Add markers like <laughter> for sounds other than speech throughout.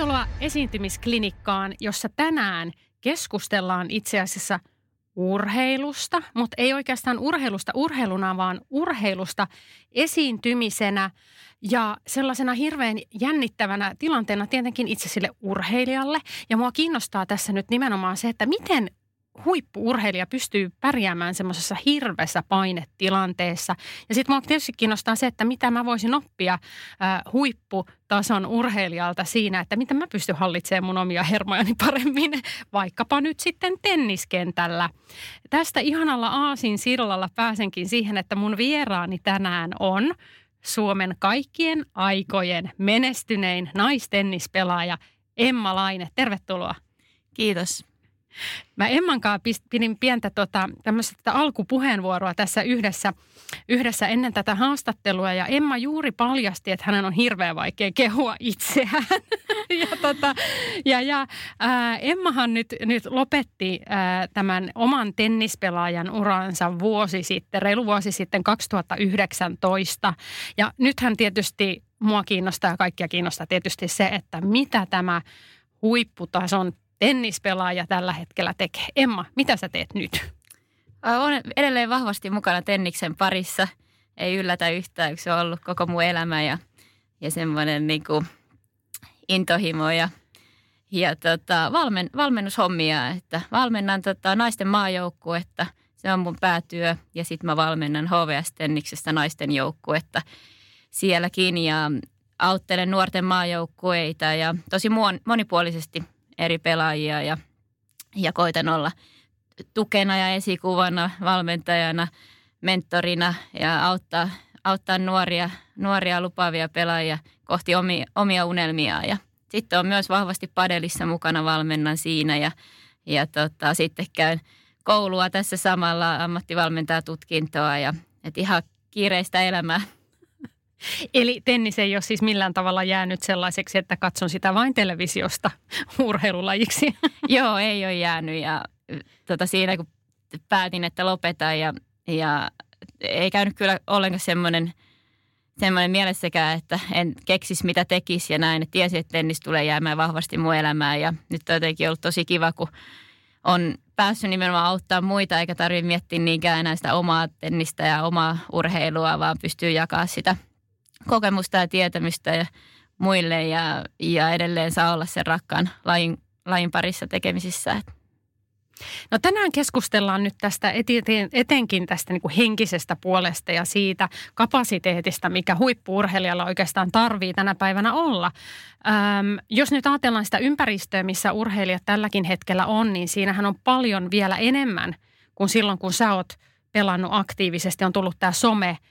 Tervetuloa esiintymisklinikkaan, jossa tänään keskustellaan itse asiassa urheilusta, mutta ei oikeastaan urheilusta urheiluna, vaan urheilusta esiintymisenä ja sellaisena hirveän jännittävänä tilanteena tietenkin itse sille urheilijalle. Ja mua kiinnostaa tässä nyt nimenomaan se, että miten huippuurheilija pystyy pärjäämään semmoisessa hirveässä painetilanteessa. Ja sitten mua tietysti kiinnostaa se, että mitä mä voisin oppia äh, huipputason urheilijalta siinä, että miten mä pystyn hallitsemaan mun omia hermojani paremmin, vaikkapa nyt sitten tenniskentällä. Tästä ihanalla aasin sillalla pääsenkin siihen, että mun vieraani tänään on Suomen kaikkien aikojen menestynein naistennispelaaja Emma Laine. Tervetuloa. Kiitos. Mä Emman kanssa pidin pientä tota, tämmöistä alkupuheenvuoroa tässä yhdessä, yhdessä ennen tätä haastattelua ja Emma juuri paljasti, että hänen on hirveän vaikea kehua itseään. <laughs> ja, tota, ja, ja ää, Emmahan nyt, nyt lopetti ää, tämän oman tennispelaajan uransa vuosi sitten, reilu vuosi sitten 2019 ja nythän tietysti mua kiinnostaa ja kaikkia kiinnostaa tietysti se, että mitä tämä huipputason tennispelaaja tällä hetkellä tekee. Emma, mitä sä teet nyt? Olen edelleen vahvasti mukana tenniksen parissa. Ei yllätä yhtään, se on ollut koko mun elämä ja, ja semmoinen niin kuin intohimo ja, ja tota, valmen, valmennushommia. Että valmennan tota, naisten maajoukkuetta, se on mun päätyö ja sitten mä valmennan HVS-tenniksestä naisten joukkuetta sielläkin ja auttelen nuorten maajoukkueita ja tosi monipuolisesti eri pelaajia ja, ja koitan olla tukena ja esikuvana, valmentajana, mentorina ja auttaa, auttaa nuoria, nuoria lupaavia pelaajia kohti omia, omia unelmiaan. Ja sitten on myös vahvasti padelissa mukana, valmennan siinä ja, ja tota, sitten käyn koulua tässä samalla ammattivalmentajatutkintoa ja et ihan kiireistä elämää. Eli tennis ei ole siis millään tavalla jäänyt sellaiseksi, että katson sitä vain televisiosta <laughs> urheilulajiksi. <laughs> Joo, ei ole jäänyt ja tota, siinä kun päätin, että lopetan ja, ja ei käynyt kyllä ollenkaan semmoinen, semmoinen mielessäkään, että en keksisi mitä tekisi ja näin. Että tiesin, että tennis tulee jäämään vahvasti mun elämään ja nyt on jotenkin ollut tosi kiva, kun on päässyt nimenomaan auttaa muita eikä tarvitse miettiä niinkään enää sitä omaa tennistä ja omaa urheilua, vaan pystyy jakaa sitä – kokemusta ja tietämystä ja muille ja, ja edelleen saa olla sen rakkaan lajin, lajin parissa tekemisissä. No tänään keskustellaan nyt tästä etenkin tästä niin kuin henkisestä puolesta ja siitä kapasiteetista, mikä huippuurheilijalla oikeastaan tarvii tänä päivänä olla. Öm, jos nyt ajatellaan sitä ympäristöä, missä urheilijat tälläkin hetkellä on, niin siinähän on paljon vielä enemmän kuin silloin, kun sä oot pelannut aktiivisesti. On tullut tämä some –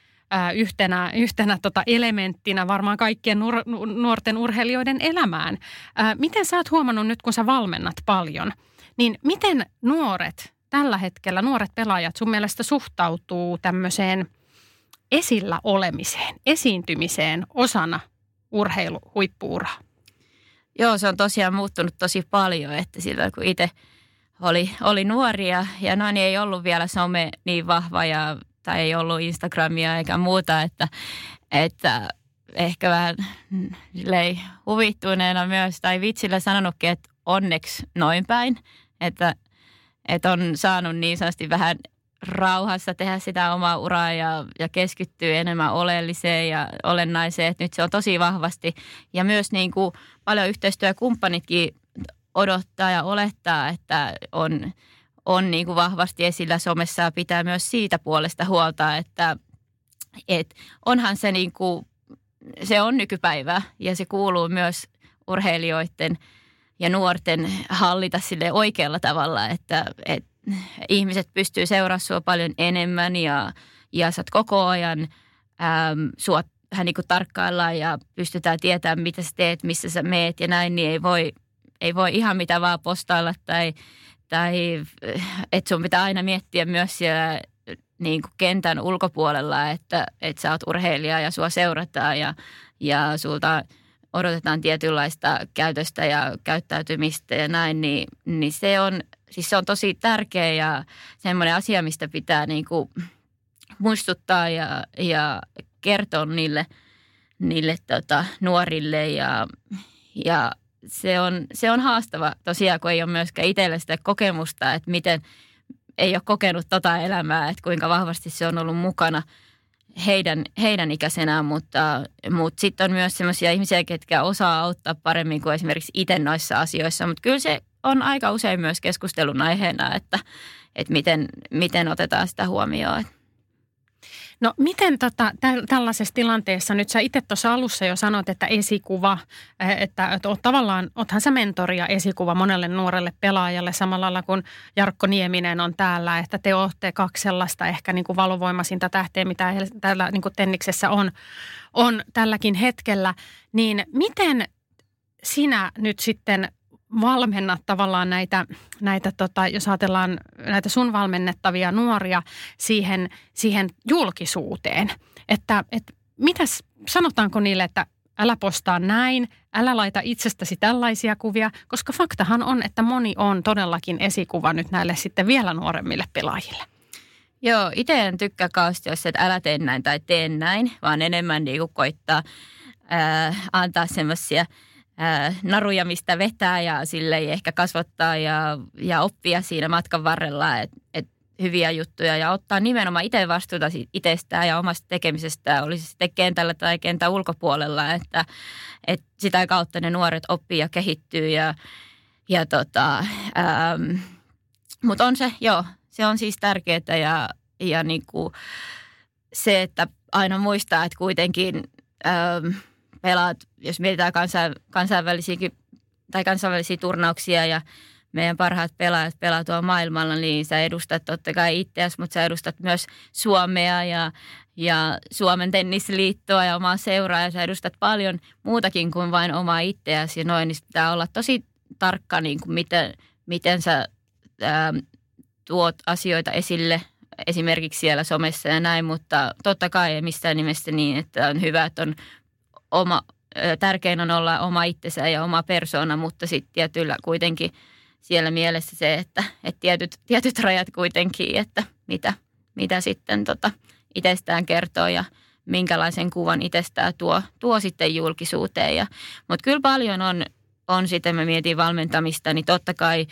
yhtenä, yhtenä tota elementtinä varmaan kaikkien nuor, nuorten urheilijoiden elämään. Ää, miten sä oot huomannut nyt, kun sä valmennat paljon, niin miten nuoret tällä hetkellä, nuoret pelaajat sun mielestä suhtautuu tämmöiseen esillä olemiseen, esiintymiseen osana urheilu huippuuraa? Joo, se on tosiaan muuttunut tosi paljon, että silloin kun itse oli, oli nuoria ja noin niin ei ollut vielä some niin vahva ja tai ei ollut Instagramia eikä muuta, että, että ehkä vähän lei huvittuneena myös tai vitsillä sanonutkin, että onneksi noin päin, että, että on saanut niin sanotusti vähän rauhassa tehdä sitä omaa uraa ja, ja keskittyy enemmän oleelliseen ja olennaiseen. Että nyt se on tosi vahvasti ja myös niin kuin paljon yhteistyökumppanitkin odottaa ja olettaa, että on on niin kuin vahvasti esillä somessa ja pitää myös siitä puolesta huolta, että et onhan se niin kuin, se on nykypäivää ja se kuuluu myös urheilijoiden ja nuorten hallita sille oikealla tavalla, että, että ihmiset pystyy seuraamaan sinua paljon enemmän ja, ja sä koko ajan äm, sua vähän niin kuin tarkkaillaan ja pystytään tietämään, mitä sä teet, missä sä meet ja näin, niin ei voi, ei voi ihan mitä vaan postailla tai, tai että sun pitää aina miettiä myös siellä niin kuin kentän ulkopuolella, että, että sä oot urheilija ja sua seurataan ja, ja sulta odotetaan tietynlaista käytöstä ja käyttäytymistä ja näin, niin, niin se, on, siis se on tosi tärkeä ja semmoinen asia, mistä pitää niin kuin muistuttaa ja, ja kertoa niille, niille tota, nuorille ja, ja se on, se on haastava tosiaan, kun ei ole myöskään itsellä sitä kokemusta, että miten ei ole kokenut tota elämää, että kuinka vahvasti se on ollut mukana heidän, heidän ikäisenään, mutta, mutta sitten on myös sellaisia ihmisiä, ketkä osaa auttaa paremmin kuin esimerkiksi itse noissa asioissa, mutta kyllä se on aika usein myös keskustelun aiheena, että, että miten, miten otetaan sitä huomioon. No miten tota, tä- tällaisessa tilanteessa, nyt sä itse tuossa alussa jo sanot, että esikuva, eh, että, että oot tavallaan, oothan sä mentori ja esikuva monelle nuorelle pelaajalle samalla lailla kuin Jarkko Nieminen on täällä, että te olette kaksi sellaista ehkä niin kuin valovoimaisinta tähteä, mitä täällä niin kuin Tenniksessä on, on tälläkin hetkellä, niin miten sinä nyt sitten valmennat tavallaan näitä, näitä tota, jos ajatellaan näitä sun valmennettavia nuoria siihen, siihen julkisuuteen. Että, että mitäs, sanotaanko niille, että älä postaa näin, älä laita itsestäsi tällaisia kuvia, koska faktahan on, että moni on todellakin esikuva nyt näille sitten vielä nuoremmille pelaajille. Joo, itse en tykkää kauheasti, jos että älä tee näin tai tee näin, vaan enemmän niin koittaa ää, antaa semmoisia – naruja, mistä vetää ja sille ei ehkä kasvattaa ja, ja oppia siinä matkan varrella, että et hyviä juttuja. Ja ottaa nimenomaan itse vastuuta itsestään ja omasta tekemisestä, olisi sitten kentällä tai kentän ulkopuolella, että, että sitä kautta ne nuoret oppii ja kehittyy ja, ja tota, ähm, mutta on se, joo, se on siis tärkeää ja, ja niin kuin se, että aina muistaa, että kuitenkin ähm, pelaat, jos mietitään kansain, kansainvälisiäkin tai kansainvälisiä turnauksia ja meidän parhaat pelaajat pelaa tuolla maailmalla, niin sä edustat totta kai itseäsi, mutta sä edustat myös Suomea ja, ja Suomen tennisliittoa ja omaa seuraa ja sä edustat paljon muutakin kuin vain omaa itseäsi ja noin, niin pitää olla tosi tarkka, niin kuin miten, miten sä ää, tuot asioita esille esimerkiksi siellä somessa ja näin, mutta totta kai ei missään nimessä niin, että on hyvä, että on oma, tärkein on olla oma itsensä ja oma persona, mutta sitten tietyllä kuitenkin siellä mielessä se, että, että tietyt, tietyt rajat kuitenkin, että mitä, mitä sitten tota itsestään kertoo ja minkälaisen kuvan itsestään tuo, tuo sitten julkisuuteen. Ja, mutta kyllä paljon on, on sitten, mä mietin valmentamista, niin totta kai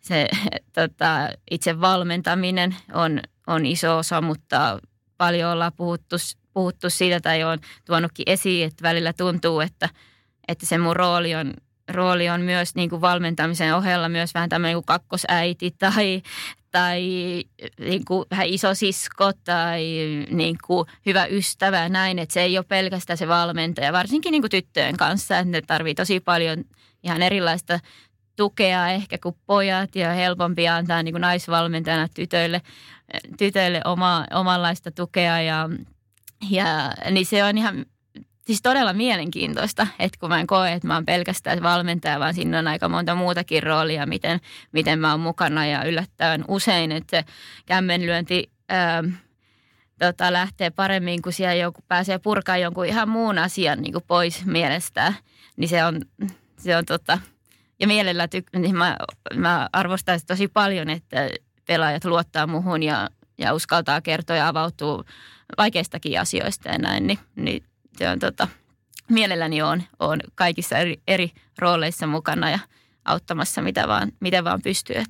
se <laughs> tota, itse valmentaminen on, on iso osa, mutta paljon ollaan puhuttu puhuttu siitä tai on tuonutkin esiin, että välillä tuntuu, että, että se mun rooli on, rooli on myös niin kuin valmentamisen ohella myös vähän tämmöinen kuin kakkosäiti tai, tai niin kuin vähän isosisko tai niin kuin hyvä ystävä näin, että se ei ole pelkästään se valmentaja, varsinkin niin kuin tyttöjen kanssa, että ne tarvii tosi paljon ihan erilaista tukea ehkä kuin pojat ja helpompi antaa niin kuin naisvalmentajana tytöille, tytöille oma, omanlaista tukea ja ja niin se on ihan siis todella mielenkiintoista, että kun mä en koe, että mä oon pelkästään valmentaja, vaan siinä on aika monta muutakin roolia, miten, miten mä oon mukana ja yllättävän usein, että se kämmenlyönti ää, tota, lähtee paremmin, kun siellä joku pääsee purkaa jonkun ihan muun asian niin kuin pois mielestään, niin se on, se on tota, ja mielellä tyk- niin mä, mä arvostaisin tosi paljon, että pelaajat luottaa muhun ja, ja uskaltaa kertoa ja avautuu vaikeistakin asioista ja näin, niin, niin se on tota, mielelläni on, on kaikissa eri, eri rooleissa mukana ja auttamassa mitä vaan, miten vaan pystyy.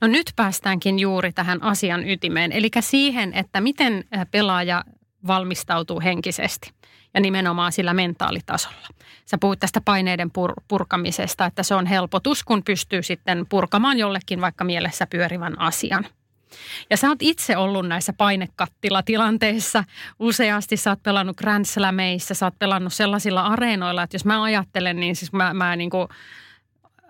No nyt päästäänkin juuri tähän asian ytimeen, eli siihen, että miten pelaaja valmistautuu henkisesti ja nimenomaan sillä mentaalitasolla. Sä puhuit tästä paineiden pur- purkamisesta, että se on helpotus, kun pystyy sitten purkamaan jollekin vaikka mielessä pyörivän asian – ja sä oot itse ollut näissä painekattilatilanteissa useasti. Sä oot pelannut Grand Slameissa, sä oot pelannut sellaisilla areenoilla, että jos mä ajattelen, niin siis mä, mä niin kuin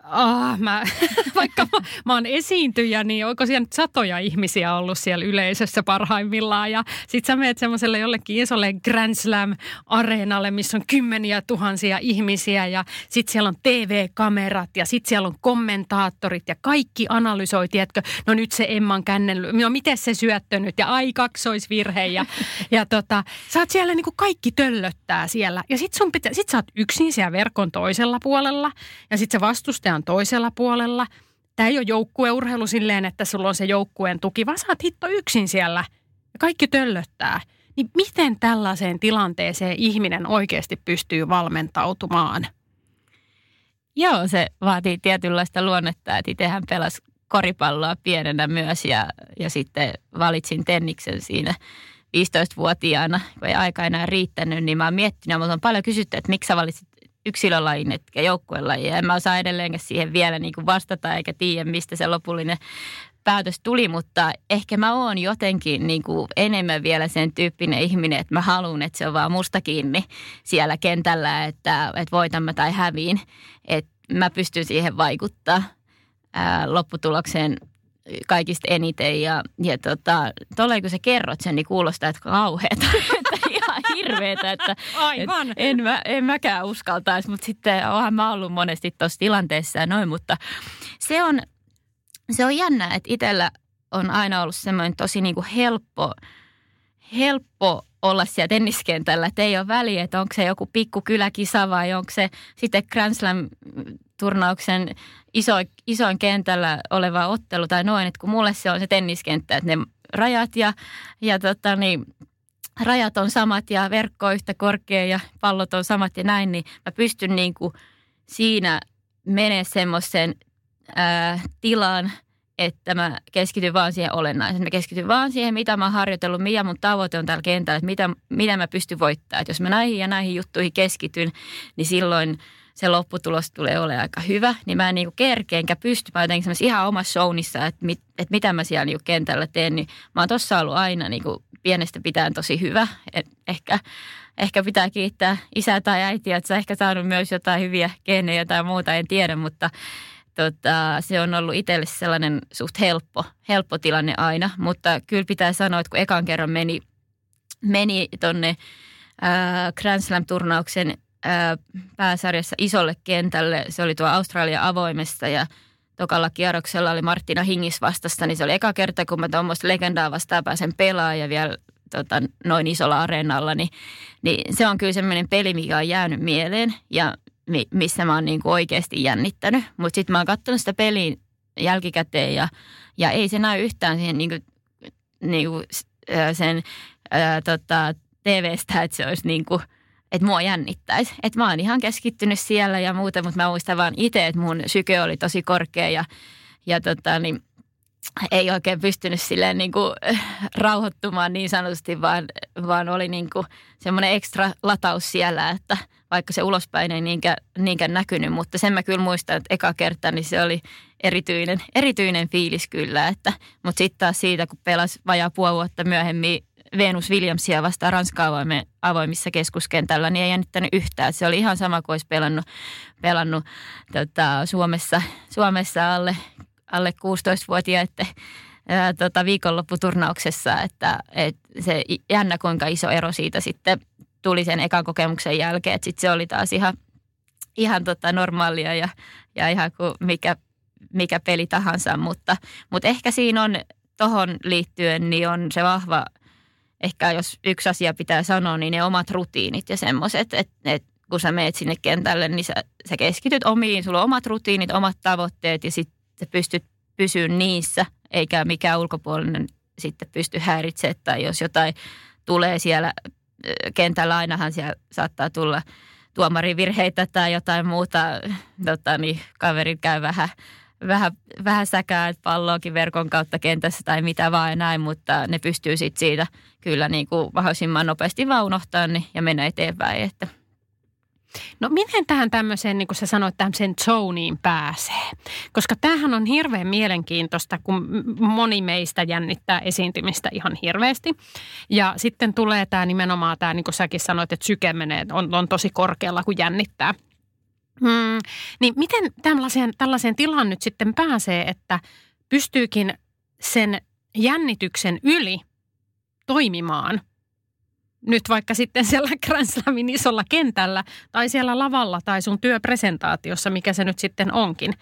Ah, mä, <laughs> vaikka mä, mä oon esiintyjä, niin onko siellä nyt satoja ihmisiä ollut siellä yleisössä parhaimmillaan. Ja sit sä meet semmoiselle jollekin isolle Grand Slam-areenalle, missä on kymmeniä tuhansia ihmisiä. Ja sit siellä on TV-kamerat ja sit siellä on kommentaattorit ja kaikki analysoi, tiedätkö, no nyt se Emman kännen, no miten se syöttönyt ja ai kaksoisvirhe. Ja, ja tota, sä oot siellä niin kuin kaikki töllöttää siellä. Ja sit, sun pitä, sit sä oot yksin siellä verkon toisella puolella ja sit se vastustaja on toisella puolella. Tämä ei ole joukkueurheilu silleen, että sulla on se joukkueen tuki, vaan sä oot hitto yksin siellä ja kaikki töllöttää. Niin miten tällaiseen tilanteeseen ihminen oikeasti pystyy valmentautumaan? Joo, se vaatii tietynlaista luonnetta, että itsehän pelasi koripalloa pienenä myös ja, ja sitten valitsin tenniksen siinä 15-vuotiaana, kun ei aika enää riittänyt, niin mä oon miettinyt, mutta on paljon kysytty, että miksi sä valitsit yksilölajin etkä joukkuelajia. En mä osaa edelleenkään siihen vielä niin kuin vastata eikä tiedä, mistä se lopullinen päätös tuli, mutta ehkä mä oon jotenkin niin kuin enemmän vielä sen tyyppinen ihminen, että mä haluan, että se on vaan musta kiinni siellä kentällä, että, että voitan mä tai häviin. Että mä pystyn siihen vaikuttaa ää, lopputulokseen kaikista eniten. Ja, ja tota, tolle kun sä kerrot sen, niin kuulostaa, että kauheeta. <laughs> hirveetä, että Aivan. Et en, mä, en mäkään uskaltaisi, mutta sitten oonhan mä ollut monesti tuossa tilanteessa ja noin, mutta se on, se on jännä, että itsellä on aina ollut semmoinen tosi niin kuin helppo, helppo olla siellä tenniskentällä, että ei ole väliä, että onko se joku pikkukyläkisa vai onko se sitten Grand Slam turnauksen iso, isoin kentällä oleva ottelu tai noin, että kun mulle se on se tenniskenttä, että ne rajat ja, ja tota niin, rajat on samat ja verkko on yhtä korkea ja pallot on samat ja näin, niin mä pystyn niin kuin siinä menee semmoiseen tilaan, että mä keskityn vaan siihen olennaiseen. Mä keskityn vaan siihen, mitä mä oon harjoitellut, mikä mun tavoite on täällä kentällä, että mitä, mitä mä pystyn voittamaan. Että jos mä näihin ja näihin juttuihin keskityn, niin silloin se lopputulos tulee olemaan aika hyvä. Niin mä en niin kerkeä enkä pysty. Mä jotenkin ihan omassa shownissa, että, mit, että mitä mä siellä niin kentällä teen. Niin mä oon tossa ollut aina niin pienestä pitäen tosi hyvä. Et ehkä, ehkä pitää kiittää isää tai äitiä, että sä ehkä saanut myös jotain hyviä geenejä tai muuta, en tiedä, mutta tota, se on ollut itselle sellainen suht helppo, helppo tilanne aina. Mutta kyllä pitää sanoa, että kun ekan kerran meni, meni tonne ää, Grand Slam-turnauksen ää, pääsarjassa isolle kentälle, se oli tuo Australia avoimesta ja tokalla kierroksella oli Martina Hingis vastasta, niin se oli eka kerta, kun mä tuommoista legendaa vastaan pääsen pelaamaan ja vielä tota, noin isolla areenalla, niin, niin se on kyllä semmoinen peli, mikä on jäänyt mieleen ja mi, missä mä oon kuin oikeasti jännittänyt. Mutta sitten mä oon katsonut sitä peliä jälkikäteen ja, ja ei se näy yhtään siihen niin kuin, niin kuin sen ää, tota, TV-stä, että se olisi kuin, että mua jännittäisi. Että mä oon ihan keskittynyt siellä ja muuta, mutta mä muistan vaan itse, että mun syke oli tosi korkea ja, ja tota, niin, ei oikein pystynyt silleen niin kuin <laughs> rauhoittumaan niin sanotusti, vaan, vaan oli niin kuin semmoinen ekstra lataus siellä, että vaikka se ulospäin ei niinkään, niinkään näkynyt, mutta sen mä kyllä muistan, että eka kerta niin se oli erityinen, erityinen fiilis kyllä, että, mutta sitten taas siitä, kun pelasi vajaa puoli vuotta myöhemmin Venus Williamsia vastaan Ranska avoimissa keskuskentällä, niin ei jännittänyt yhtään. Se oli ihan sama kuin olisi pelannut, pelannut tota, Suomessa, Suomessa alle, alle 16-vuotiaiden ää, tota, viikonlopputurnauksessa, että et se jännä kuinka iso ero siitä sitten tuli sen ekan kokemuksen jälkeen, sitten se oli taas ihan, ihan tota normaalia ja, ja ihan kuin mikä, mikä peli tahansa, mutta, mutta ehkä siinä on tuohon liittyen niin on se vahva, ehkä jos yksi asia pitää sanoa, niin ne omat rutiinit ja semmoiset, että, että kun sä meet sinne kentälle, niin sä, sä keskityt omiin, sulla on omat rutiinit, omat tavoitteet ja sitten pystyt pysyä niissä, eikä mikään ulkopuolinen sitten pysty häiritsemään. Tai jos jotain tulee siellä kentällä ainahan siellä saattaa tulla tuomarivirheitä tai jotain muuta, tota, niin kaveri käy vähän, vähän, vähän säkää palloakin verkon kautta kentässä tai mitä vaan ja näin, mutta ne pystyy sitten siitä kyllä niin kuin mahdollisimman nopeasti vaan unohtaa niin, ja mennä eteenpäin. Että No miten tähän tämmöiseen, niin kuin sä sanoit, tämmöiseen zoniin pääsee? Koska tämähän on hirveän mielenkiintoista, kun moni meistä jännittää esiintymistä ihan hirveästi. Ja sitten tulee tämä nimenomaan tämä, niin kuin säkin sanoit, että syke menee, on, on tosi korkealla, kun jännittää. Mm, niin miten tällaiseen, tällaiseen tilaan nyt sitten pääsee, että pystyykin sen jännityksen yli toimimaan nyt vaikka sitten siellä <laughs> Grand Slamin isolla kentällä tai siellä lavalla tai sun työpresentaatiossa, mikä se nyt sitten onkin.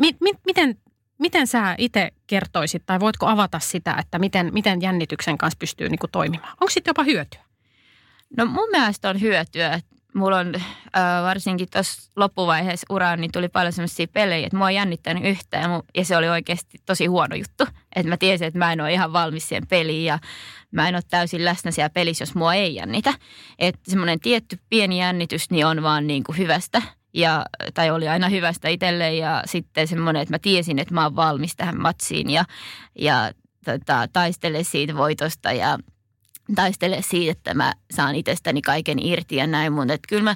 Mi- mi- miten, miten sä itse kertoisit tai voitko avata sitä, että miten, miten jännityksen kanssa pystyy niin kuin toimimaan? Onko sitten jopa hyötyä? No mun mielestä on hyötyä mulla on äh, varsinkin tuossa loppuvaiheessa uraa, niin tuli paljon sellaisia pelejä, että mua on jännittänyt yhtään ja, mu, ja se oli oikeasti tosi huono juttu. Että mä tiesin, että mä en ole ihan valmis siihen peliin ja mä en ole täysin läsnä siellä pelissä, jos mua ei jännitä. Että semmoinen tietty pieni jännitys niin on vaan niin kuin hyvästä ja, tai oli aina hyvästä itselle ja sitten semmoinen, että mä tiesin, että mä oon valmis tähän matsiin ja, ja tota, taistele siitä voitosta ja taistele siitä, että mä saan itsestäni kaiken irti ja näin, mutta kyllä, mä,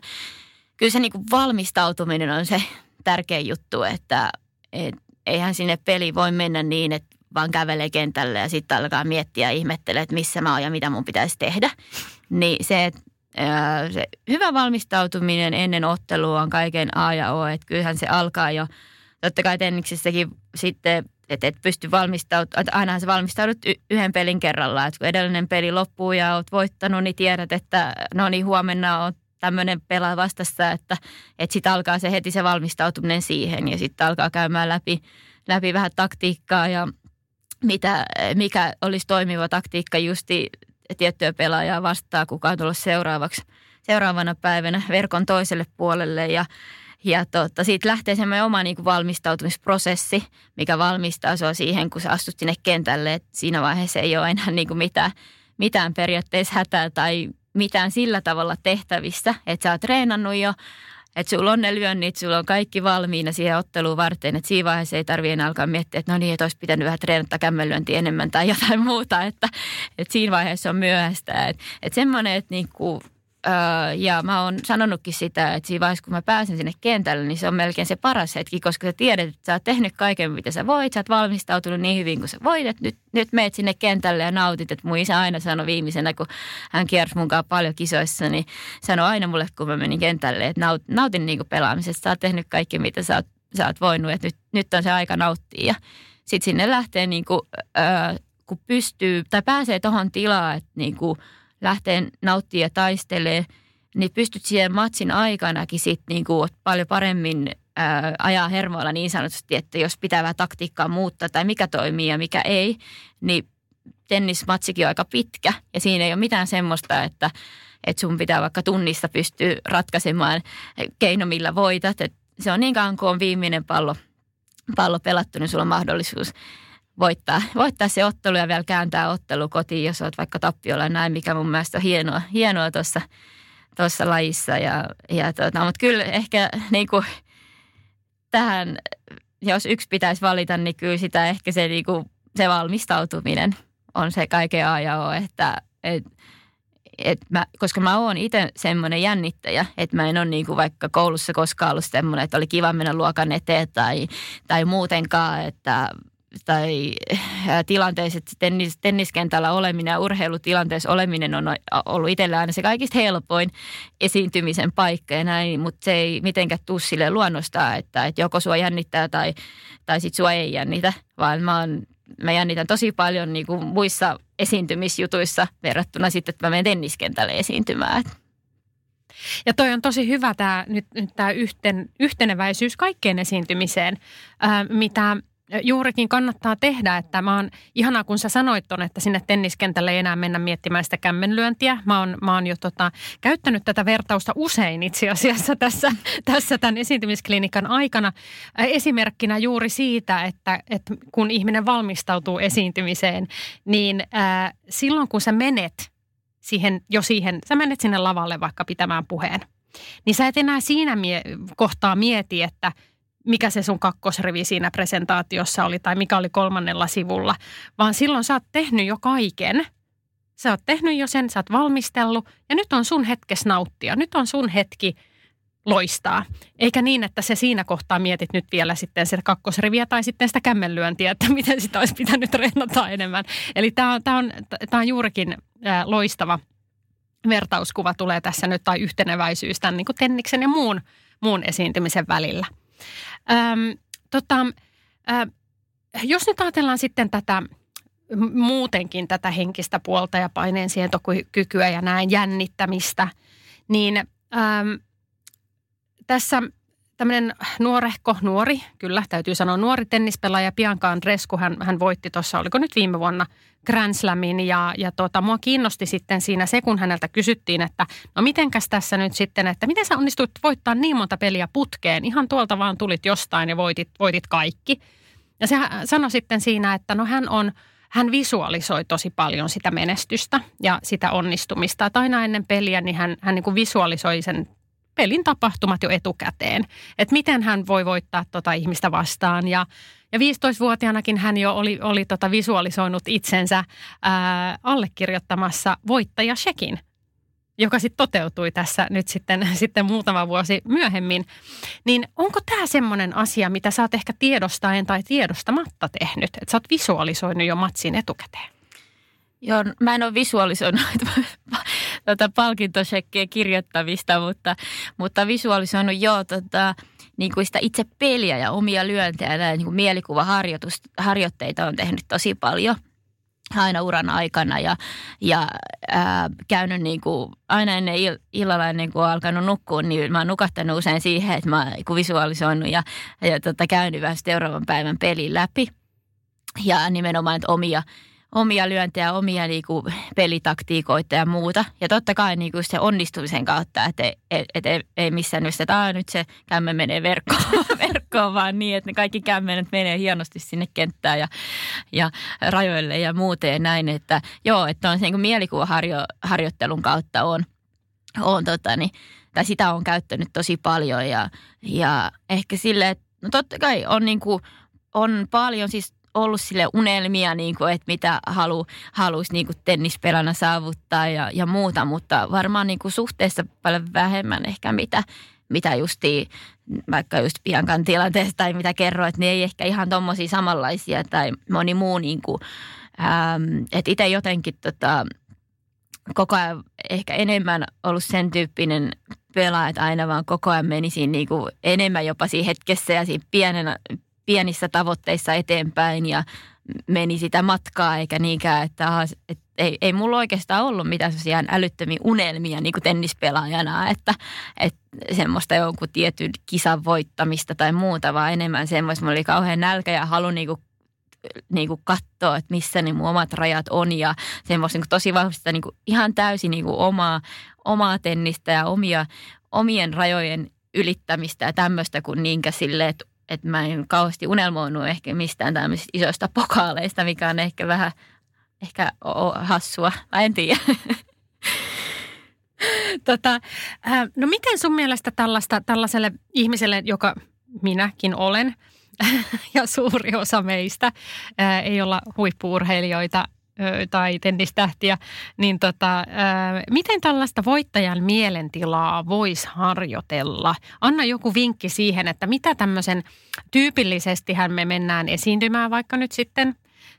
kyllä se niin kuin valmistautuminen on se tärkeä juttu, että et, eihän sinne peli voi mennä niin, että vaan kävelee kentälle ja sitten alkaa miettiä ja ihmettelee, että missä mä oon ja mitä mun pitäisi tehdä. Niin se, se hyvä valmistautuminen ennen ottelua on kaiken A ja O, että kyllähän se alkaa jo, totta kai tenniksessäkin sitten että et pysty valmistautumaan, ainahan sä valmistaudut yhden pelin kerrallaan. Että kun edellinen peli loppuu ja oot voittanut, niin tiedät, että no niin huomenna on tämmöinen pelaa vastassa, että, että sitten alkaa se heti se valmistautuminen siihen ja sitten alkaa käymään läpi, läpi vähän taktiikkaa ja mitä, mikä olisi toimiva taktiikka justi tiettyä pelaajaa vastaan, kuka on tullut seuraavaksi, seuraavana päivänä verkon toiselle puolelle ja ja tota, siitä lähtee semmoinen oma niin kuin valmistautumisprosessi, mikä valmistaa sinua siihen, kun sä astut sinne kentälle. Et siinä vaiheessa ei ole enää niin kuin mitään, mitään periaatteessa hätää tai mitään sillä tavalla tehtävissä, että sä oot treenannut jo, että sulla on ne lyönnit, sulla on kaikki valmiina siihen otteluun varten, että siinä vaiheessa ei tarvitse enää alkaa miettiä, että no niin, että olisi pitänyt vähän treenata kämmenlyöntiä enemmän tai jotain <laughs> muuta, että, että siinä vaiheessa on myöhäistä. Että, että semmoinen, että niin kuin Ja mä oon sanonutkin sitä, että siinä vaiheessa kun mä pääsen sinne kentälle, niin se on melkein se paras hetki, koska sä tiedät, että sä oot tehnyt kaiken, mitä sä voit. Sä oot valmistautunut niin hyvin kuin sä voit, että nyt, nyt meet sinne kentälle ja nautit. Että mun isä aina sanoi viimeisenä, kun hän kiersi kanssa paljon kisoissa, niin sanoi aina mulle, kun mä menin kentälle, että naut, nautin niin pelaamisesta. Sä oot tehnyt kaikki, mitä sä oot, sä oot voinut, että nyt, nyt on se aika nauttia. Ja sitten sinne lähtee niin kuin, öö, kun pystyy tai pääsee tuohon tilaan, että niin kuin – lähtee nauttia ja taistelee, niin pystyt siihen matsin aikanakin sit niin kuin paljon paremmin ää, ajaa hermoilla niin sanotusti, että jos pitää vähän taktiikkaa muuttaa tai mikä toimii ja mikä ei, niin tennismatsikin on aika pitkä ja siinä ei ole mitään semmoista, että, että sun pitää vaikka tunnista pystyä ratkaisemaan keino, millä voitat. Et se on niin kauan kuin on viimeinen pallo, pallo pelattu, niin sulla on mahdollisuus voittaa, <laughs> voittaa se ottelu ja vielä kääntää ottelu kotiin, jos olet vaikka tappiolla näin, mikä mun mielestä on hienoa, hienoa tuossa tuossa lajissa. Ja, ja tota, mutta kyllä ehkä niin kuin, tähän, jos yksi pitäisi valita, niin kyllä sitä ehkä se, niin kuin, se valmistautuminen on se kaiken A ja O, että et, et mä, koska mä oon itse semmoinen jännittäjä, että mä en ole niin kuin vaikka koulussa koskaan ollut semmoinen, että oli kiva mennä luokan eteen tai, tai muutenkaan, että tai äh, tilanteessa, että tennis, tenniskentällä oleminen ja urheilutilanteessa oleminen on ollut itsellä aina se kaikista helpoin esiintymisen paikka ja näin, mutta se ei mitenkään tule sille luonnostaan, että, että joko sua jännittää tai, tai sit sua ei jännitä, vaan mä, oon, mä jännitän tosi paljon niin kuin muissa esiintymisjutuissa verrattuna sitten, että mä menen tenniskentälle esiintymään. Ja toi on tosi hyvä tämä, nyt, nyt tämä yhten, yhteneväisyys kaikkeen esiintymiseen, äh, mitä juurikin kannattaa tehdä, että mä oon, ihanaa kun sä sanoit ton, että sinne tenniskentälle ei enää mennä miettimään sitä kämmenlyöntiä. Mä oon, mä oon jo tota, käyttänyt tätä vertausta usein itse asiassa tässä, <laughs> tässä tämän esiintymisklinikan aikana esimerkkinä juuri siitä, että, että kun ihminen valmistautuu esiintymiseen, niin ää, silloin kun sä menet siihen, jo siihen, sä menet sinne lavalle vaikka pitämään puheen, niin sä et enää siinä mie- kohtaa mieti, että – mikä se sun kakkosrivi siinä presentaatiossa oli tai mikä oli kolmannella sivulla, vaan silloin sä oot tehnyt jo kaiken. Sä oot tehnyt jo sen, sä oot valmistellut ja nyt on sun hetkes nauttia. Nyt on sun hetki loistaa. Eikä niin, että se siinä kohtaa mietit nyt vielä sitten sitä kakkosriviä tai sitten sitä kämmenlyöntiä, että <laughs> miten sitä olisi pitänyt treenata enemmän. Eli tämä on, tää on, tää on juurikin ää, loistava vertauskuva tulee tässä nyt tai yhteneväisyys tämän niin kuin tenniksen ja muun, muun esiintymisen välillä. Öm, tota, ö, jos nyt ajatellaan sitten tätä muutenkin tätä henkistä puolta ja paineen sietokykyä ja näin jännittämistä, niin äm, tässä tämmöinen nuorehko, nuori, kyllä täytyy sanoa nuori tennispelaaja Bianca Andrescu, hän, hän voitti tuossa, oliko nyt viime vuonna Grand Slamin ja, ja tota, mua kiinnosti sitten siinä se, kun häneltä kysyttiin, että no mitenkäs tässä nyt sitten, että miten sä onnistuit voittaa niin monta peliä putkeen, ihan tuolta vaan tulit jostain ja voitit, voitit kaikki. Ja se sanoi sitten siinä, että no hän on, hän visualisoi tosi paljon sitä menestystä ja sitä onnistumista. Että aina ennen peliä niin hän, hän niin kuin visualisoi sen pelin tapahtumat jo etukäteen. Että miten hän voi voittaa tota ihmistä vastaan. Ja, ja 15-vuotiaanakin hän jo oli, oli tota visualisoinut itsensä ää, allekirjoittamassa voittajashekin joka sitten toteutui tässä nyt sitten, <laughs> sitten muutama vuosi myöhemmin. Niin onko tämä semmoinen asia, mitä sä oot ehkä tiedostaen tai tiedostamatta tehnyt, että sä oot visualisoinut jo matsin etukäteen? Joo, mä en ole visualisoinut <laughs> tuota palkintosekkiä kirjoittamista, mutta, mutta visualisoinut jo tota, niin kuin sitä itse peliä ja omia lyöntejä ja niin mielikuvaharjoitteita on tehnyt tosi paljon – aina uran aikana ja, ja ää, käynyt niin kuin, aina ennen ill- illalla ennen kuin alkanut nukkua, niin mä oon nukahtanut usein siihen, että mä oon visualisoinut ja, ja tota, käynyt vähän seuraavan päivän pelin läpi. Ja nimenomaan että omia, omia lyöntejä, omia niinku pelitaktiikoita ja muuta. Ja totta kai niinku se onnistumisen kautta, että et, et, et, ei missään nyt, että nyt se kämme menee verkkoon, <laughs> verkkoon, vaan niin, että ne kaikki kämmenet menee hienosti sinne kenttään ja, ja rajoille ja muuten ja näin. Että joo, että on se niinku mielikuvaharjoittelun kautta on, on tota, niin, tai sitä on käyttänyt tosi paljon ja, ja ehkä sille, että no totta kai on niinku, on paljon siis ollut sille unelmia, niin kuin, että mitä halu, haluaisi niin tennispelänä saavuttaa ja, ja muuta, mutta varmaan niin kuin suhteessa paljon vähemmän ehkä mitä, mitä justi vaikka just Biancan tilanteessa tai mitä kerroit, niin ei ehkä ihan tommosia samanlaisia tai moni muu niin kuin, ähm, että itse jotenkin tota, koko ajan ehkä enemmän ollut sen tyyppinen pelaaja, että aina vaan koko ajan menisin niin kuin enemmän jopa siinä hetkessä ja siinä pienenä, pienissä tavoitteissa eteenpäin ja meni sitä matkaa eikä niinkään, että, aha, että ei, ei mulla oikeastaan ollut mitään sellaisia älyttömiä unelmia niin kuin tennispelaajana, että, että semmoista jonkun tietyn kisan voittamista tai muuta, vaan enemmän semmoista, mulla oli kauhean nälkä ja halu niin kuin niin kuin katsoa, että missä ne mun omat rajat on ja semmoista niin kuin tosi vahvista niin kuin ihan täysin niin kuin omaa, omaa tennistä ja omia, omien rajojen ylittämistä ja tämmöistä kuin niinkä sille, että että mä en kauheasti unelmoinut ehkä mistään tämmöisistä isoista pokaaleista, mikä on ehkä vähän ehkä hassua, mä en tiedä. <laughs> Tota, äh, no miten sun mielestä tällaista, tällaiselle ihmiselle, joka minäkin olen <laughs> ja suuri osa meistä, äh, ei olla huippuurheilijoita, tai tennistähtiä, niin tota, miten tällaista voittajan mielentilaa voisi harjoitella? Anna joku vinkki siihen, että mitä tämmöisen tyypillisestihän me mennään esiintymään vaikka nyt sitten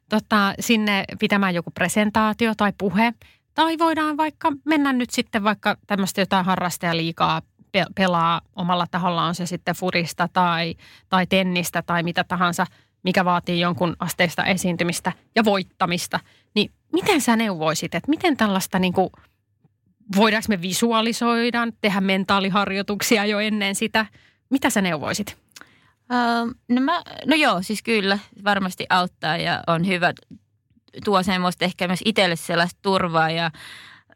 tota, sinne pitämään joku presentaatio tai puhe. Tai voidaan vaikka mennä nyt sitten vaikka tämmöistä jotain harrastajaliikaa pelaa omalla tahollaan se sitten furista tai, tai tennistä tai mitä tahansa – mikä vaatii jonkun asteista esiintymistä ja voittamista, niin miten sä neuvoisit, että miten tällaista niin kuin, voidaanko me visualisoida, tehdä mentaaliharjoituksia jo ennen sitä? Mitä sä neuvoisit? Uh, no, mä, no joo, siis kyllä varmasti auttaa ja on hyvä, tuo semmoista ehkä myös itselle sellaista turvaa ja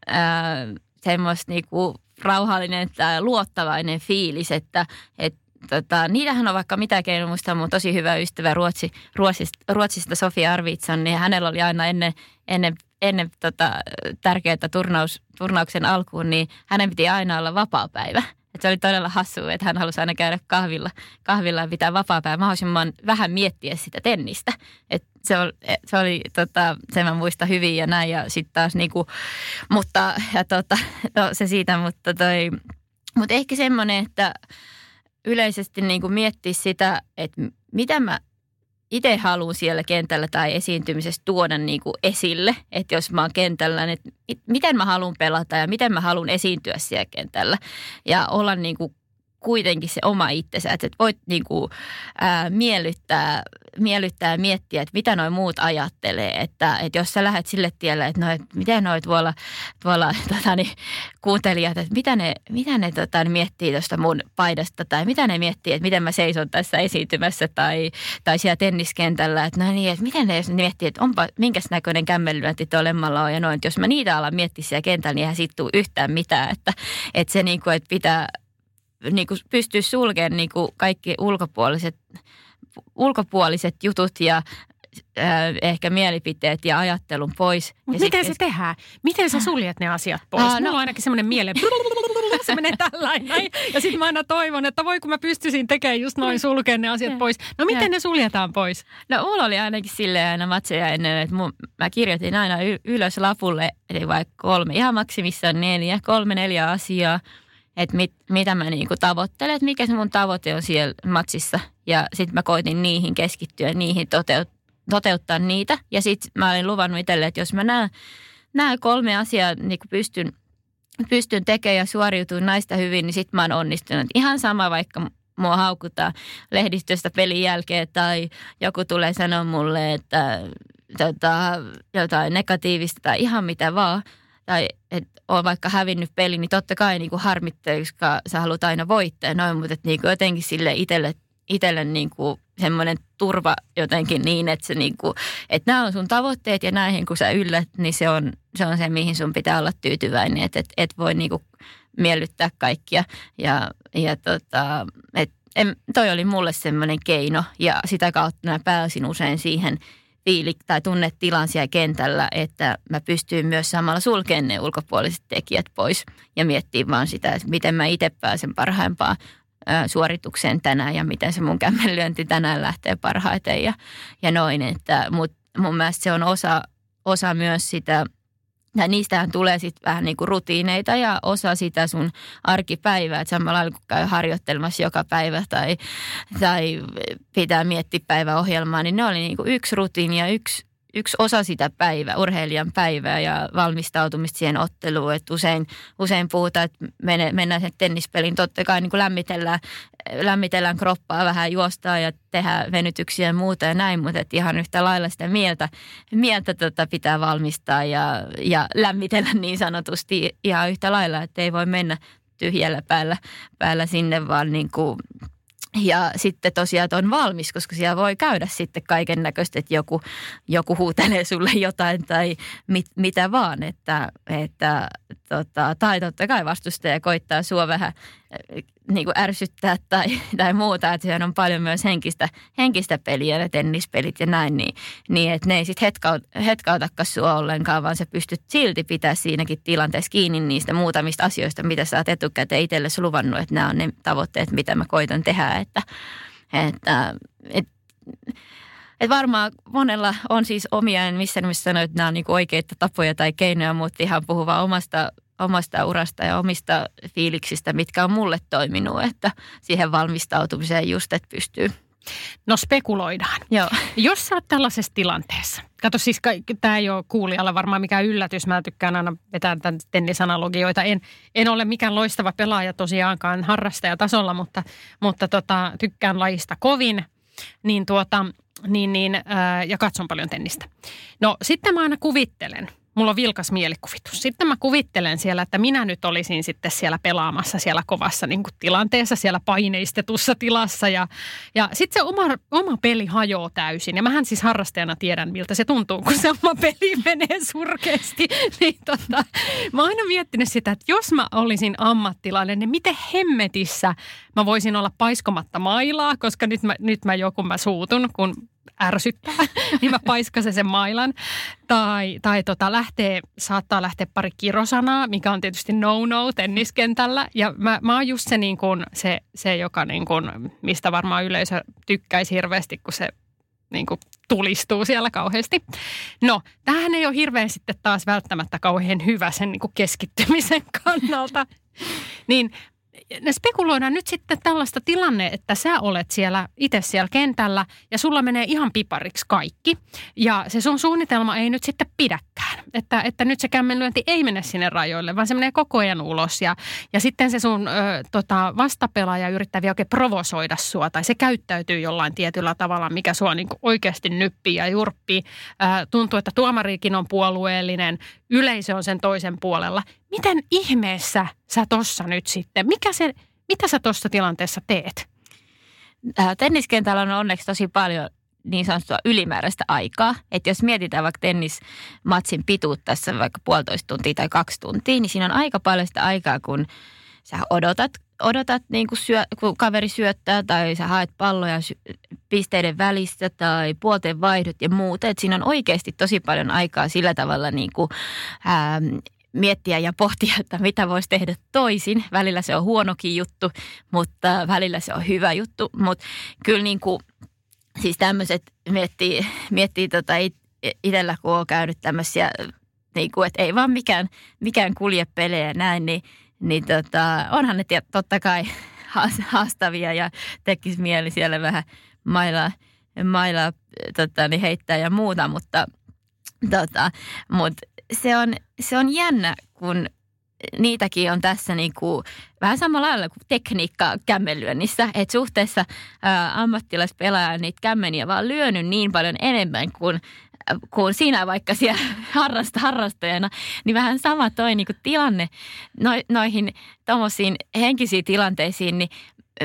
uh, semmoista niinku rauhallinen tai luottavainen fiilis, että, että tota, niitähän on vaikka mitä keinoja. Muista mun tosi hyvä ystävä Ruotsi, Ruotsista, Ruotsista Sofia Arvitson, niin hänellä oli aina ennen, ennen, ennen tota, tärkeää turnaus, turnauksen alkuun, niin hänen piti aina olla vapaa-päivä. Et se oli todella hassu, että hän halusi aina käydä kahvilla, kahvilla ja pitää vapaa-päivä mahdollisimman vähän miettiä sitä tennistä. Et se, oli, se oli, tota, se mä muistan hyvin ja näin ja sitten taas niinku, mutta ja tota, no, se siitä, mutta toi, mutta ehkä semmoinen, että yleisesti niin kuin miettiä sitä, että mitä mä itse haluan siellä kentällä tai esiintymisessä tuoda niin kuin esille, että jos mä oon kentällä, niin miten mä haluan pelata ja miten mä haluan esiintyä siellä kentällä. Ja olla niin kuin kuitenkin se oma itsensä, että voit niin kuin, ää, miellyttää, miellyttää ja miettiä, että mitä noin muut ajattelee. Että, että jos sä lähdet sille tielle, että, no, että miten noit tuolla, tuolla <laughs> tota, niin, kuuntelijat, että mitä ne, mitä ne tota, miettii tuosta mun paidasta tai mitä ne miettii, että miten mä seison tässä esiintymässä tai, tai siellä tenniskentällä. Että no niin, että miten ne miettii, että onpa minkäs näköinen kämmellyönti tuo lemmalla on ja noin. Että jos mä niitä alan miettiä siellä kentällä, niin eihän siitä tule yhtään mitään. Että, että se niin kuin, että pitää niin kuin pystyy sulkemaan niin kuin kaikki ulkopuoliset, ulkopuoliset jutut ja äh, ehkä mielipiteet ja ajattelun pois. Mutta miten se tehdään? Miten sä suljet ne asiat pois? Uh, Mulla no. on ainakin semmoinen mieleen, <laughs> se menee tällainen. Ja sitten mä aina toivon, että voi kun mä pystyisin tekemään just noin sulkeen ne asiat pois. No miten ne suljetaan pois? No mulla oli ainakin silleen aina matseja ennen, että mun, mä kirjoitin aina ylös lapulle, eli vaikka kolme, ihan maksimissaan neljä, kolme neljä asiaa – että mit, mitä mä niinku tavoittelen, että mikä se mun tavoite on siellä matsissa. Ja sitten mä koitin niihin keskittyä, niihin toteut, toteuttaa niitä. Ja sitten mä olin luvannut itselle, että jos mä näen, nämä kolme asiaa niin pystyn, pystyn tekemään ja suoriutumaan näistä hyvin, niin sitten mä oon onnistunut. Ihan sama, vaikka mua haukutaan lehdistöstä pelin jälkeen tai joku tulee sanoa mulle, että tota, jotain negatiivista tai ihan mitä vaan – tai että on vaikka hävinnyt peli, niin totta kai niin kuin harmittaa, koska sä haluat aina voittaa noin, mutta niin kuin jotenkin sille itselle, itselle niin kuin semmoinen turva jotenkin niin, että, se niin kuin, että nämä on sun tavoitteet ja näihin kun sä yllät, niin se on se, on se mihin sun pitää olla tyytyväinen, että et, et voi niin kuin miellyttää kaikkia. Ja, ja tota, et, en, toi oli mulle semmoinen keino ja sitä kautta mä pääsin usein siihen – fiilik tai tunnetilan siellä kentällä, että mä pystyin myös samalla sulkemaan ne ulkopuoliset tekijät pois ja miettimään vaan sitä, että miten mä itse pääsen parhaimpaan suoritukseen tänään ja miten se mun kämmenlyönti tänään lähtee parhaiten ja, ja noin. Että, mut mun mielestä se on osa, osa myös sitä ja niistähän tulee sitten vähän niin kuin rutiineita ja osa sitä sun arkipäivää. Että samalla lailla kun käy harjoittelemassa joka päivä tai, tai pitää miettiä päiväohjelmaa, niin ne oli niin kuin yksi rutiini ja yksi yksi osa sitä päivää, urheilijan päivää ja valmistautumista siihen otteluun. Että usein, usein puhutaan, että mennään sen tennispeliin. Totta kai niin kuin lämmitellään, lämmitellään kroppaa vähän, juostaa ja tehdään venytyksiä ja muuta ja näin, mutta että ihan yhtä lailla sitä mieltä, mieltä tota pitää valmistaa ja, ja lämmitellä niin sanotusti ihan yhtä lailla, että ei voi mennä tyhjällä päällä, päällä sinne, vaan niin kuin ja sitten tosiaan on valmis, koska siellä voi käydä sitten kaiken näköistä, että joku, joku huutelee sulle jotain tai mit, mitä vaan. Että, että tota, tai totta kai vastustaja koittaa sua vähän niin kuin ärsyttää tai, <laughs> tai muuta. Että sehän on paljon myös henkistä, henkistä peliä, ne tennispelit ja näin. Niin, niin että ne ei sitten hetkaut, hetkautakaan sua ollenkaan, vaan sä pystyt silti pitää siinäkin tilanteessa kiinni niistä muutamista asioista, mitä sä oot etukäteen itsellesi luvannut, että nämä on ne tavoitteet, mitä mä koitan tehdä. Että, että, et, et varmaan monella on siis omia, en missään nimessä sano, että nämä on niinku oikeita tapoja tai keinoja, mutta ihan puhuva omasta omasta urasta ja omista fiiliksistä, mitkä on mulle toiminut, että siihen valmistautumiseen just, että pystyy. No spekuloidaan. Joo. Jos sä oot tällaisessa tilanteessa, kato siis tämä ei ole kuulijalla varmaan mikään yllätys, mä tykkään aina vetää tämän tennisanalogioita. En, en ole mikään loistava pelaaja tosiaankaan harrastajatasolla, mutta, mutta tota, tykkään lajista kovin, niin tuota, niin, niin, ää, ja katson paljon tennistä. No sitten mä aina kuvittelen – mulla on vilkas mielikuvitus. Sitten mä kuvittelen siellä, että minä nyt olisin sitten siellä pelaamassa siellä kovassa niin kuin tilanteessa, siellä paineistetussa tilassa. Ja, ja sitten se oma, oma peli hajoaa täysin. Ja mähän siis harrastajana tiedän, miltä se tuntuu, kun se oma peli <laughs> menee surkeasti. <laughs> niin tota, mä oon aina miettinyt sitä, että jos mä olisin ammattilainen, niin miten hemmetissä mä voisin olla paiskomatta mailaa, koska nyt mä, nyt mä joku mä suutun, kun ärsyttää, <laughs> niin mä paiskasen sen mailan. Tai, tai tota, lähtee, saattaa lähteä pari kirosanaa, mikä on tietysti no-no tenniskentällä. Ja mä, mä oon just se, niin kun, se, se joka, niin kun, mistä varmaan yleisö tykkäisi hirveästi, kun se niin kun, tulistuu siellä kauheasti. No, tämähän ei ole hirveän sitten taas välttämättä kauhean hyvä sen niin keskittymisen kannalta. Niin ne spekuloidaan nyt sitten tällaista tilanne, että sä olet siellä itse siellä kentällä ja sulla menee ihan pipariksi kaikki. Ja se sun suunnitelma ei nyt sitten pidäkään. Että, että nyt se kämmenlyönti ei mene sinne rajoille, vaan se menee koko ajan ulos. Ja, ja sitten se sun ö, tota, vastapelaaja yrittää vielä oikein provosoida sua tai se käyttäytyy jollain tietyllä tavalla, mikä sua niin oikeasti nyppii ja jurppii. Ö, tuntuu, että tuomariikin on puolueellinen, yleisö on sen toisen puolella. Miten ihmeessä sä tossa nyt sitten, mikä se, mitä sä tuossa tilanteessa teet? Äh, tenniskentällä on onneksi tosi paljon niin sanottua ylimääräistä aikaa. Että jos mietitään vaikka tennismatsin pituutta tässä vaikka puolitoista tuntia tai kaksi tuntia, niin siinä on aika paljon sitä aikaa, kun sä odotat, odotat niin kuin syö, kun kaveri syöttää tai sä haet palloja pisteiden välistä tai puolten vaihdot ja muuta. Että siinä on oikeasti tosi paljon aikaa sillä tavalla niin kuin, ää, miettiä ja pohtia, että mitä voisi tehdä toisin. Välillä se on huonokin juttu, mutta välillä se on hyvä juttu. Mutta kyllä niin kuin, siis tämmöiset miettii, miettii tota itsellä, kun on käynyt tämmöisiä, niin kuin, että ei vaan mikään, mikään kulje pelejä näin, niin, niin tota, onhan ne totta kai haastavia ja tekisi mieli siellä vähän mailaa, mailaa tota, niin heittää ja muuta, mutta, tota, mutta se, on, se on jännä, kun niitäkin on tässä niin kuin, vähän samalla lailla kuin tekniikka kämmenlyönnissä. Että suhteessa ää, ammattilaispelaaja niitä kämmeniä vaan lyönyt niin paljon enemmän kuin kuin sinä vaikka siellä <laughs> harrasta, harrastajana, niin vähän sama toi niin kuin tilanne no, noihin tuommoisiin henkisiin tilanteisiin, niin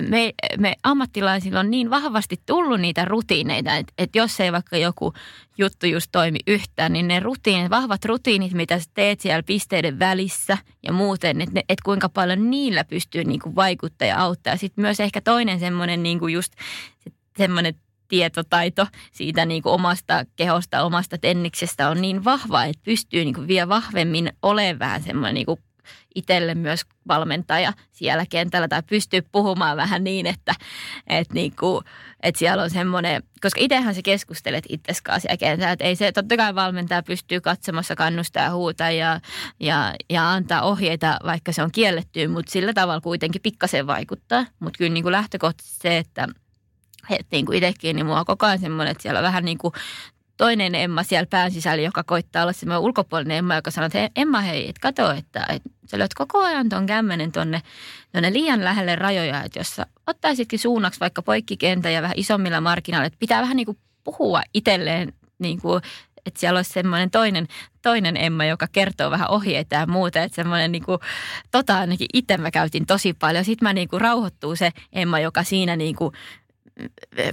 me, me ammattilaisilla on niin vahvasti tullut niitä rutiineita, että, että jos ei vaikka joku juttu just toimi yhtään, niin ne rutiinit, vahvat rutiinit, mitä sä teet siellä pisteiden välissä ja muuten, että, että kuinka paljon niillä pystyy niin kuin vaikuttaa ja auttaa. Sitten myös ehkä toinen semmoinen niin kuin just semmoinen tietotaito siitä niin kuin omasta kehosta, omasta tenniksestä on niin vahva, että pystyy niin kuin vielä vahvemmin olemaan vähän semmoinen niin kuin itselle myös valmentaja siellä kentällä tai pystyy puhumaan vähän niin, että, että, niin kuin, että siellä on semmoinen, koska itsehän se keskustelet itseskaan siellä kentällä, että ei se, totta kai valmentaja pystyy katsomassa, kannustaa ja huuta ja, ja, ja antaa ohjeita, vaikka se on kielletty, mutta sillä tavalla kuitenkin pikkasen vaikuttaa, mutta kyllä niin kuin lähtökohtaisesti se, että että niin kuin itsekin, niin mulla on koko ajan semmoinen, että siellä on vähän niin kuin toinen Emma siellä pään sisällä, joka koittaa olla semmoinen ulkopuolinen Emma, joka sanoo, että Emma hei, et kato, että, että sä löydät koko ajan tuon kämmenen tonne, tonne liian lähelle rajoja, että jos sä ottaisitkin suunnaksi vaikka poikkikentä ja vähän isommilla markkinoilla, että pitää vähän niin kuin puhua itselleen niin kuin, että siellä olisi semmoinen toinen, toinen Emma, joka kertoo vähän ohjeita ja muuta. Että semmoinen niin kuin, tota ainakin itse mä käytin tosi paljon. Sitten mä niin kuin rauhoittuu se Emma, joka siinä niin kuin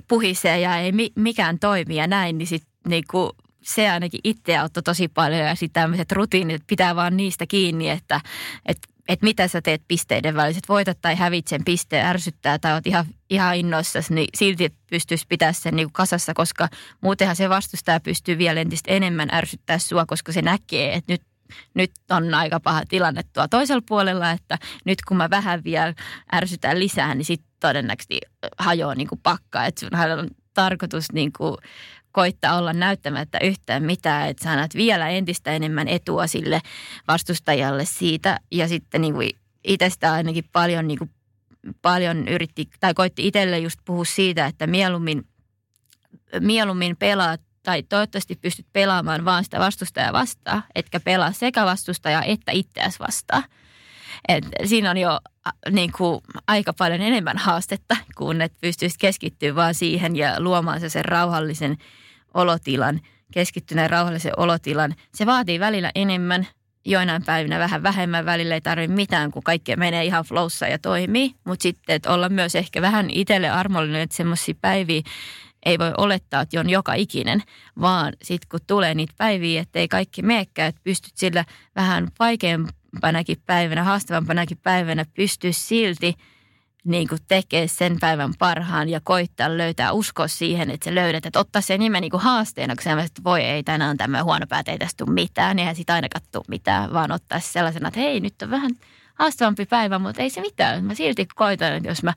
puhisee ja ei mikään toimi ja näin, niin sitten niin kuin se ainakin itse auttoi tosi paljon ja sitten tämmöiset rutiinit, että pitää vaan niistä kiinni, että, että, että mitä sä teet pisteiden väliset, voitat tai hävit sen pisteen, ärsyttää tai oot ihan, ihan innoissasi, niin silti pystyisi pitää sen niin kuin kasassa, koska muutenhan se vastustaja pystyy vielä entistä enemmän ärsyttää sua, koska se näkee, että nyt nyt on aika paha tilanne tuo toisella puolella, että nyt kun mä vähän vielä ärsytän lisää, niin sitten todennäköisesti hajoaa niin kuin pakka. Että sun on tarkoitus niin kuin koittaa olla näyttämättä yhtään mitään, että sä annat vielä entistä enemmän etua sille vastustajalle siitä. Ja sitten niin kuin itsestä ainakin paljon, niin kuin, paljon yritti, tai koitti itselle just puhua siitä, että mieluummin, mieluummin pelaat tai toivottavasti pystyt pelaamaan vaan sitä vastustajaa vastaan, etkä pelaa sekä vastustajaa että itseäsi vastaan. Et siinä on jo niin kuin, aika paljon enemmän haastetta, kun et pystyisi keskittyä vaan siihen ja luomaan se sen rauhallisen olotilan, keskittyneen rauhallisen olotilan. Se vaatii välillä enemmän, joinain päivinä vähän vähemmän, välillä ei tarvitse mitään, kun kaikki menee ihan flowssa ja toimii. Mutta sitten, että olla myös ehkä vähän itselle armollinen, että semmoisia päiviä ei voi olettaa, että on joka ikinen, vaan sitten kun tulee niitä päiviä, että ei kaikki meekään, että pystyt sillä vähän vaikeampanakin päivänä, haastavampanakin päivänä pystyy silti – niin kuin tekee sen päivän parhaan ja koittaa löytää uskoa siihen, että sä löydät, että ottaa se nimen niin kuin haasteena, kun sä että voi ei, tänään on tämmöinen huono päät, ei tästä tule mitään, niin eihän sitä aina katso mitään, vaan ottaa sellaisena, että hei, nyt on vähän haastavampi päivä, mutta ei se mitään. Mä silti koitan, että jos mä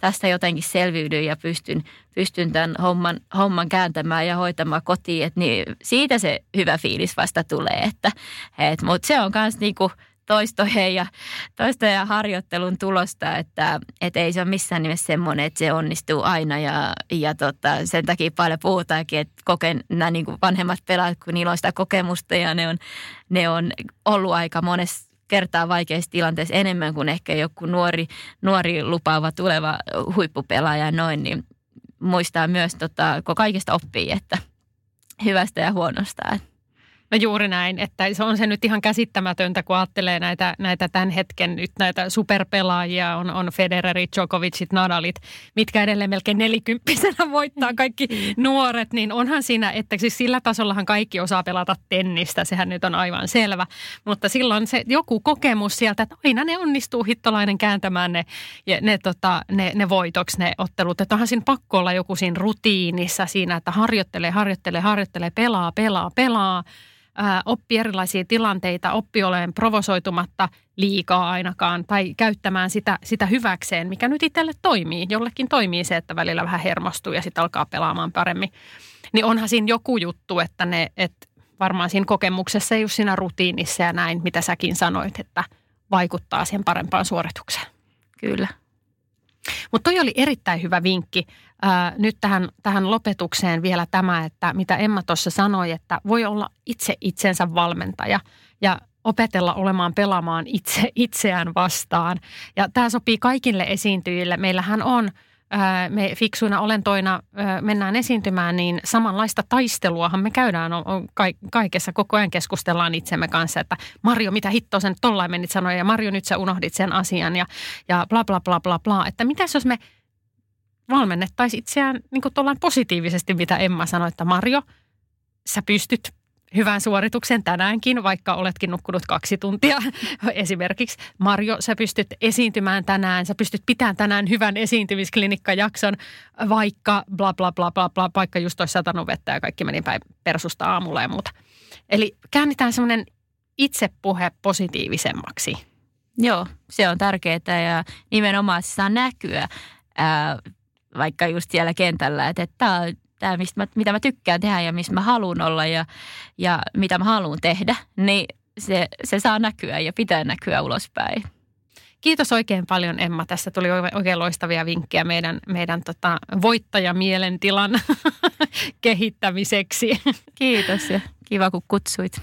tästä jotenkin selviydyn ja pystyn, pystyn tämän homman, homman kääntämään ja hoitamaan kotiin, että niin siitä se hyvä fiilis vasta tulee. Että, et, mutta se on myös niinku toistojen ja, toistojen ja harjoittelun tulosta, että, että ei se ole missään nimessä semmoinen, että se onnistuu aina ja, ja tota, sen takia paljon puhutaankin, että koken, nämä niin kuin vanhemmat pelaajat, kun niillä on sitä kokemusta ja ne on, ne on ollut aika monessa kertaa vaikeissa tilanteissa enemmän kuin ehkä joku nuori, nuori lupaava tuleva huippupelaaja noin, niin muistaa myös, tota, kun kaikista oppii, että hyvästä ja huonosta. Että No juuri näin, että se on se nyt ihan käsittämätöntä, kun ajattelee näitä, näitä tämän hetken nyt näitä superpelaajia, on, on Federerit, Djokovicit, Nadalit, mitkä edelleen melkein nelikymppisenä voittaa kaikki nuoret, niin onhan siinä, että siis sillä tasollahan kaikki osaa pelata tennistä, sehän nyt on aivan selvä, mutta silloin se joku kokemus sieltä, että aina ne onnistuu hittolainen kääntämään ne, ne, tota, ne, ne voitoksi ne ottelut, että onhan siinä pakko olla joku siinä rutiinissa siinä, että harjoittelee, harjoittelee, harjoittelee, pelaa, pelaa, pelaa, oppi erilaisia tilanteita, oppi olemaan provosoitumatta liikaa ainakaan tai käyttämään sitä, sitä hyväkseen, mikä nyt itselle toimii. Jollekin toimii se, että välillä vähän hermostuu ja sitten alkaa pelaamaan paremmin. Niin onhan siinä joku juttu, että ne, että varmaan siinä kokemuksessa, just siinä rutiinissa ja näin, mitä säkin sanoit, että vaikuttaa siihen parempaan suoritukseen. Kyllä. Mutta toi oli erittäin hyvä vinkki. Ää, nyt tähän, tähän lopetukseen vielä tämä, että mitä Emma tuossa sanoi, että voi olla itse itsensä valmentaja ja opetella olemaan pelaamaan itse itseään vastaan. Ja tämä sopii kaikille esiintyjille. Meillähän on – me fiksuina olentoina mennään esiintymään, niin samanlaista taisteluahan me käydään kaikessa. Koko ajan keskustellaan itsemme kanssa, että Marjo, mitä hittoa sen tollain menit sanoa ja Marjo, nyt sä unohdit sen asian ja, ja bla bla bla bla bla. Että mitäs jos me valmennettaisiin itseään niin positiivisesti, mitä Emma sanoi, että Marjo, sä pystyt hyvän suorituksen tänäänkin, vaikka oletkin nukkunut kaksi tuntia. <laughs> Esimerkiksi Marjo, sä pystyt esiintymään tänään, sä pystyt pitämään tänään hyvän esiintymisklinikkajakson, vaikka bla bla bla bla bla, vaikka just olisi satanut vettä ja kaikki meni päin persusta aamulla ja muuta. Eli käännetään semmoinen itsepuhe positiivisemmaksi. Joo, se on tärkeää ja nimenomaan se saa näkyä ää, vaikka just siellä kentällä, että, että tämä on tämä, mistä mä, mitä mä tykkään tehdä ja missä mä haluan olla ja, ja mitä mä haluan tehdä, niin se, se saa näkyä ja pitää näkyä ulospäin. Kiitos oikein paljon Emma. Tässä tuli oikein loistavia vinkkejä meidän, meidän tota, voittajamielentilan <laughs> kehittämiseksi. Kiitos ja kiva kun kutsuit.